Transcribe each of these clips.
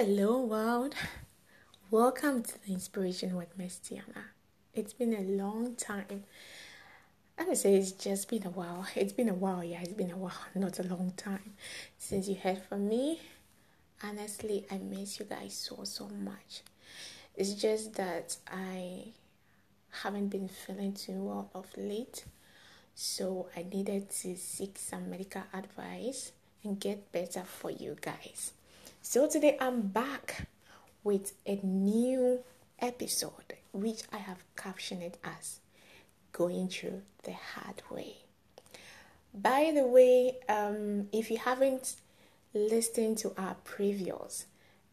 Hello, world. Welcome to the Inspiration with Miss Tiana. It's been a long time. I would say it's just been a while. It's been a while, yeah, it's been a while, not a long time since you heard from me. Honestly, I miss you guys so, so much. It's just that I haven't been feeling too well of late, so I needed to seek some medical advice and get better for you guys. So today I'm back with a new episode which I have captioned as going through the hard way. By the way, um, if you haven't listened to our previous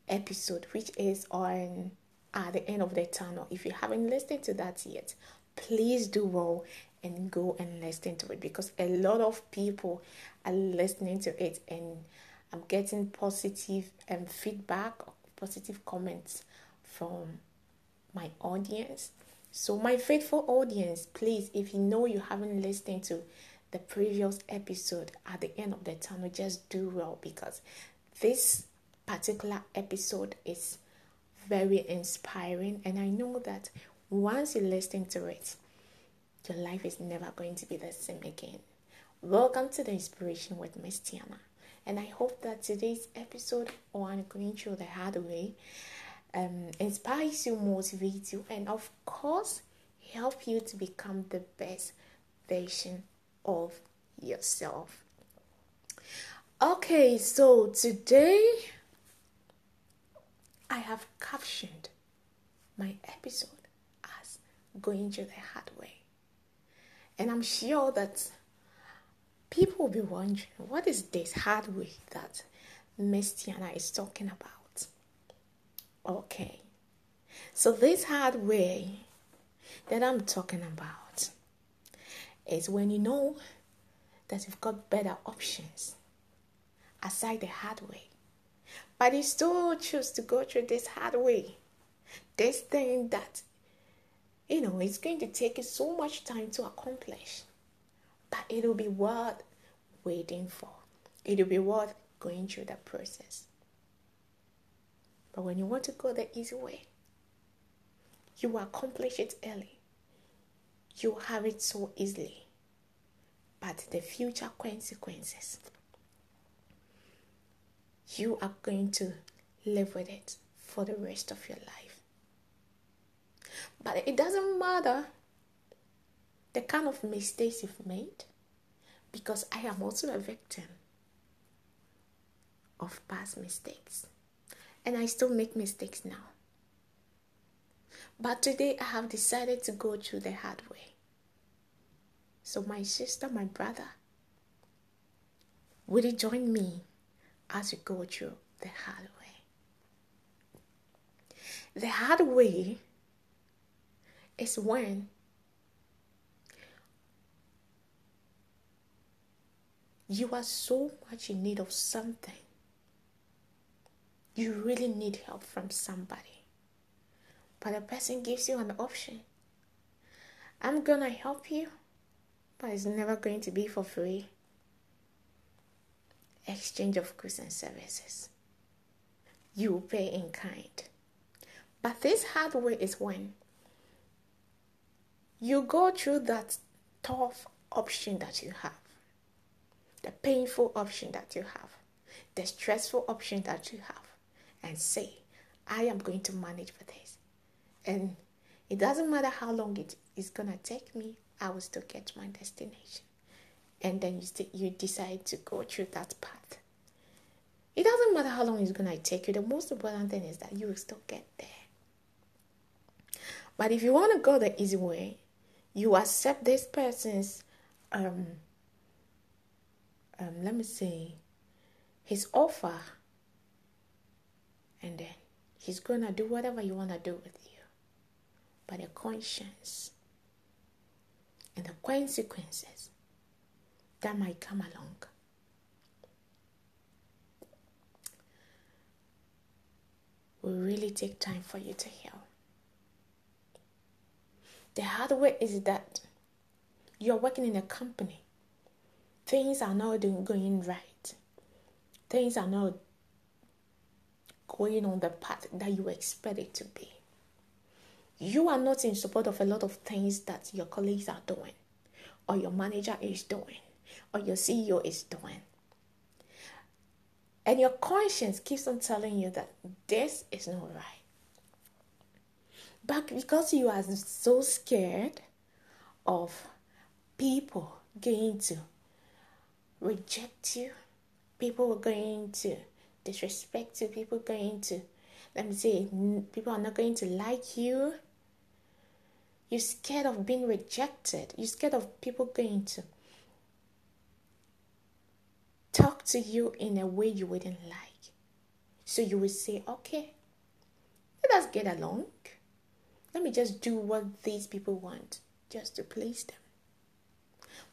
episode, which is on at the end of the tunnel, if you haven't listened to that yet, please do well and go and listen to it because a lot of people are listening to it and I'm getting positive um, feedback, positive comments from my audience. So, my faithful audience, please, if you know you haven't listened to the previous episode at the end of the tunnel, just do well because this particular episode is very inspiring, and I know that once you listen to it, your life is never going to be the same again. Welcome to the Inspiration with Miss Tiana. And I hope that today's episode on going through the hard way um, inspires you, motivates you, and of course, help you to become the best version of yourself. Okay, so today I have captioned my episode as going through the hard way. And I'm sure that people will be wondering what is this hard way that Miss Tiana is talking about? Okay, so this hard way that I'm talking about is when you know that you've got better options aside the hard way, but you still choose to go through this hard way, this thing that you know it's going to take you so much time to accomplish but it'll be worth waiting for. It'll be worth going through that process. But when you want to go the easy way, you accomplish it early. You have it so easily. But the future consequences, you are going to live with it for the rest of your life. But it doesn't matter the kind of mistakes you've made because I am also a victim of past mistakes and I still make mistakes now. But today I have decided to go through the hard way. So, my sister, my brother, will you join me as we go through the hard way? The hard way is when you are so much in need of something. You really need help from somebody. But the person gives you an option. I'm gonna help you, but it's never going to be for free. Exchange of goods and services. You pay in kind. But this hard way is when you go through that tough option that you have the painful option that you have, the stressful option that you have, and say, I am going to manage for this. And it doesn't matter how long it is going to take me, I will still get my destination. And then you, st- you decide to go through that path. It doesn't matter how long it's going to take you. The most important thing is that you will still get there. But if you want to go the easy way, you accept this person's um, um, let me say, his offer, and then he's gonna do whatever you wanna do with you. But the conscience and the consequences that might come along. Will really take time for you to heal. The hard way is that you're working in a company things are not going right. Things are not going on the path that you expect it to be. You are not in support of a lot of things that your colleagues are doing, or your manager is doing, or your CEO is doing. And your conscience keeps on telling you that this is not right. But because you are so scared of people going to reject you, people are going to disrespect you, people are going to, let me say, people are not going to like you. You're scared of being rejected. You're scared of people going to talk to you in a way you wouldn't like. So you will say, okay, let us get along. Let me just do what these people want just to please them.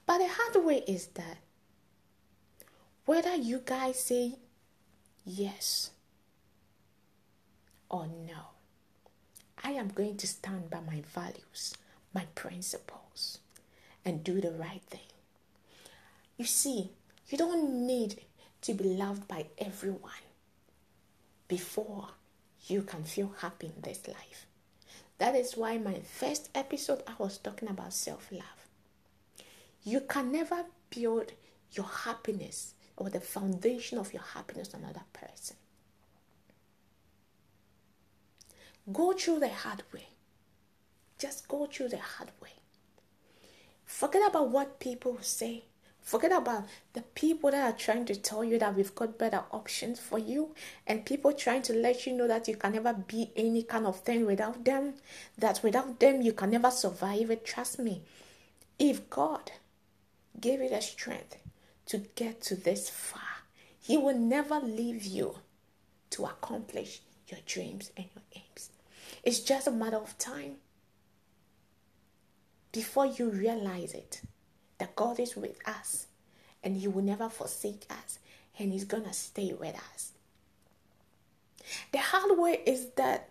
But the hard way is that whether you guys say yes or no, I am going to stand by my values, my principles, and do the right thing. You see, you don't need to be loved by everyone before you can feel happy in this life. That is why my first episode I was talking about self love. You can never build your happiness or the foundation of your happiness on another person. Go through the hard way. Just go through the hard way. Forget about what people say. Forget about the people that are trying to tell you that we've got better options for you, and people trying to let you know that you can never be any kind of thing without them, that without them you can never survive it. Trust me, if God gave you the strength to get to this far, He will never leave you to accomplish your dreams and your aims. It's just a matter of time before you realize it that God is with us and He will never forsake us and He's gonna stay with us. The hard way is that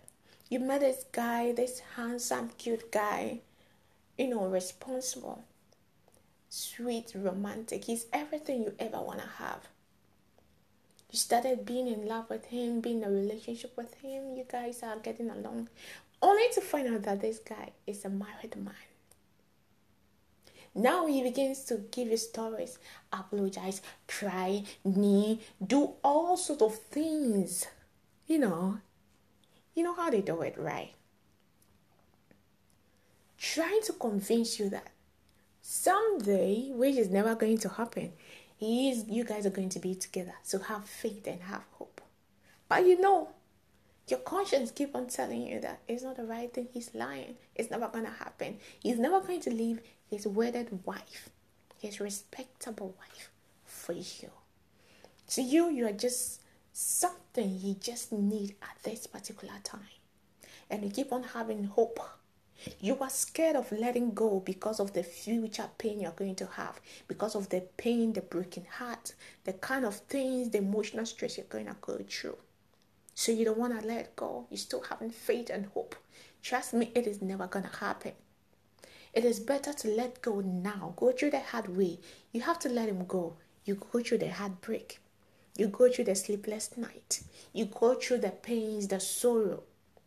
you met this guy, this handsome, cute guy, you know, responsible, sweet, romantic. He's everything you ever want to have. You started being in love with him, being in a relationship with him. You guys are getting along, only to find out that this guy is a married man. Now he begins to give you stories, apologize, cry, knee, do all sorts of things. You know, you know how they do it, right? Trying to convince you that someday, which is never going to happen, is, you guys are going to be together. So have faith and have hope. But you know, your conscience keep on telling you that it's not the right thing. He's lying. It's never gonna happen. He's never going to leave his wedded wife, his respectable wife, for you. To you, you are just something you just need at this particular time. And you keep on having hope. You are scared of letting go because of the future pain you're going to have, because of the pain, the broken heart, the kind of things, the emotional stress you're going to go through. So you don't want to let go. You're still having faith and hope. Trust me, it is never going to happen. It is better to let go now. Go through the hard way. You have to let him go. You go through the heartbreak. You go through the sleepless night. You go through the pains, the sorrow,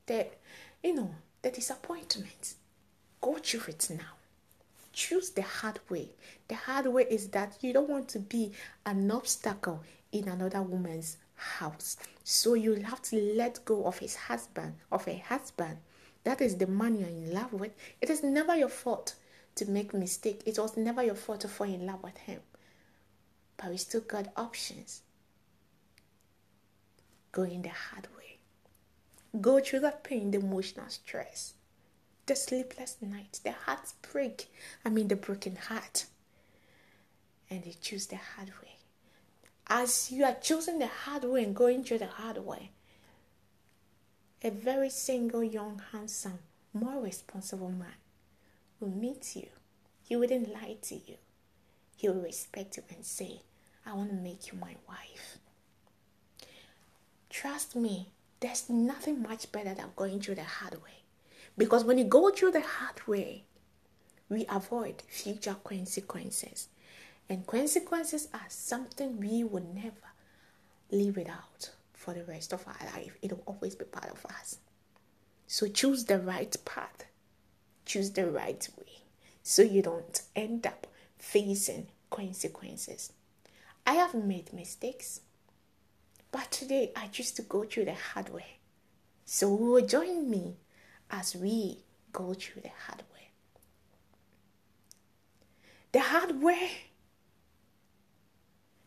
the, you know, the disappointment. Go through it now. Choose the hard way. The hard way is that you don't want to be an obstacle in another woman's house. So you'll have to let go of his husband, of a husband. That is the man you're in love with. It is never your fault to make mistake. It was never your fault to fall in love with him. But we still got options. Go in the hard way. Go through the pain, the emotional stress, the sleepless nights, the heartbreak. I mean the broken heart. And they choose the hard way as you are choosing the hard way and going through the hard way, a very single, young, handsome, more responsible man will meet you. He wouldn't lie to you. He will respect you and say, I want to make you my wife. Trust me, there's nothing much better than going through the hard way. Because when you go through the hard way, we avoid future consequences. And consequences are something we will never live without for the rest of our life. It will always be part of us. So choose the right path, choose the right way so you don't end up facing consequences. I have made mistakes, but today I choose to go through the hard way. So you will join me as we go through the hard way. The hard way,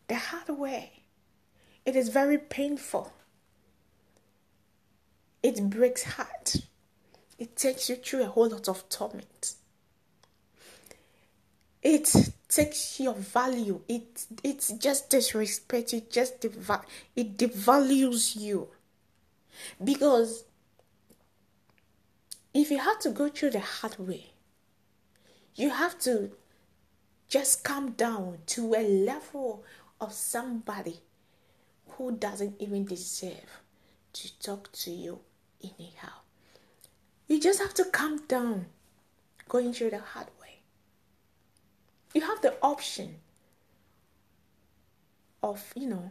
the hard way, it is very painful. It breaks heart. It takes you through a whole lot of torment. It takes your value. It it's just disrespect. It just deva- it devalues you. Because if you have to go through the hard way, you have to just come down to a level of somebody who doesn't even deserve to talk to you anyhow. You just have to come down going through the hard. You have the option of, you know,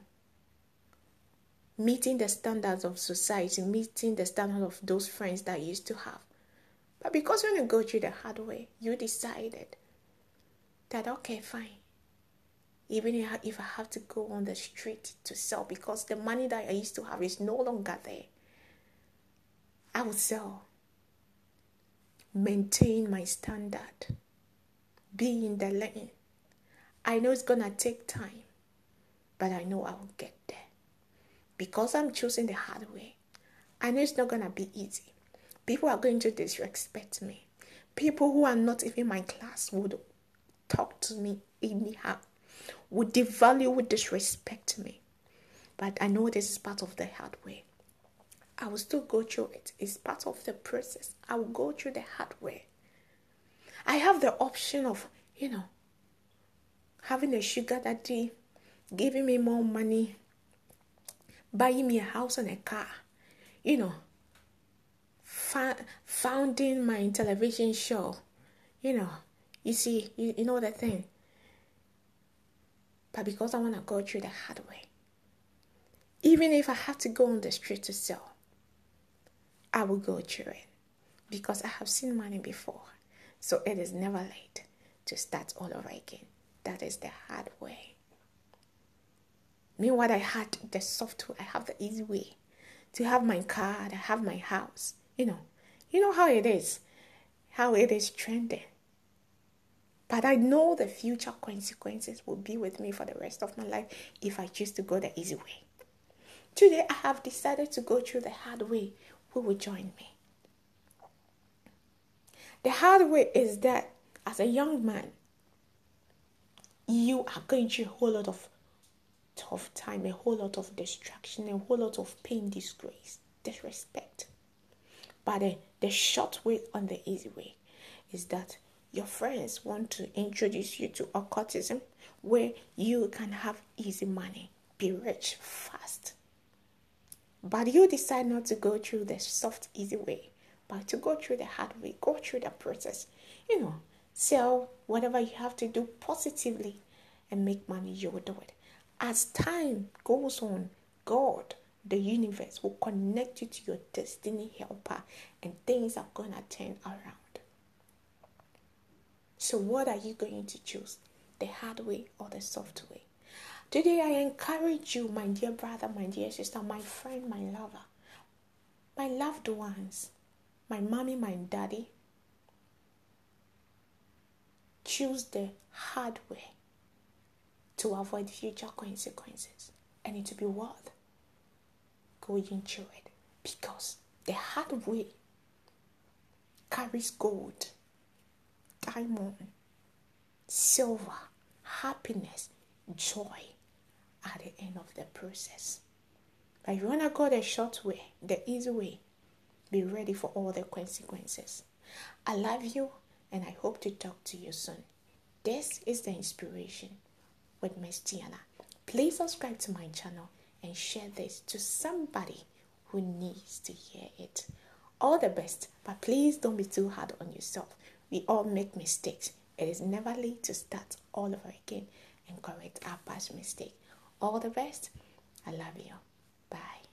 meeting the standards of society, meeting the standards of those friends that you used to have. But because when you go through the hard way, you decided that, okay, fine. Even if I have to go on the street to sell because the money that I used to have is no longer there, I will sell. Maintain my standard. Be in the lane. I know it's to take time, but I know I will get there because I'm choosing the hard way. I know it's not to be easy. People are going to disrespect me. People who are not even my class would talk to me anyhow, would devalue, would disrespect me. But I know this is part of the hard way. I will still go through it. It's part of the process. I will go through the hard way. I have the option of, you know, having a sugar daddy, giving me more money, buying me a house and a car, you know, founding my television show, you know, you see, you, you know the thing. But because I want to go through the hard way, even if I have to go on the street to sell, I will go through it because I have seen money before. So it is never late to start all over again. That is the hard way. Meanwhile, I had the soft way, I have the easy way to have my car, I have my house. You know, you know how it is, how it is trending. But I know the future consequences will be with me for the rest of my life if I choose to go the easy way. Today, I have decided to go through the hard way. Who will join me? The hard way is that as a young man, you are going through a whole lot of tough time, a whole lot of distraction, a whole lot of pain, disgrace, disrespect. But the, the short way on the easy way is that your friends want to introduce you to occultism where you can have easy money, be rich fast. But you decide not to go through the soft, easy way, but to go through the hard way, go through the process. You know, sell whatever you have to do positively and make money, you will do it. As time goes on, God, the universe, will connect you to your destiny helper and things are going to turn around. So, what are you going to choose? The hard way or the soft way? Today, I encourage you, my dear brother, my dear sister, my friend, my lover, my loved ones, my mommy, my daddy. Choose the hard way to avoid future consequences and it to be worth going through it because the hard way carries gold, diamond, silver, happiness, joy at the end of the process. But you want to go the short way, the easy way, be ready for all the consequences. I love you and I hope to talk to you soon. This is the inspiration with Miss Tiana. Please subscribe to my channel and share this to somebody who needs to hear it. All the best, but please don't be too hard on yourself. We all make mistakes. It is never late to start all over again and correct our past mistake. All the best. I love you. Bye.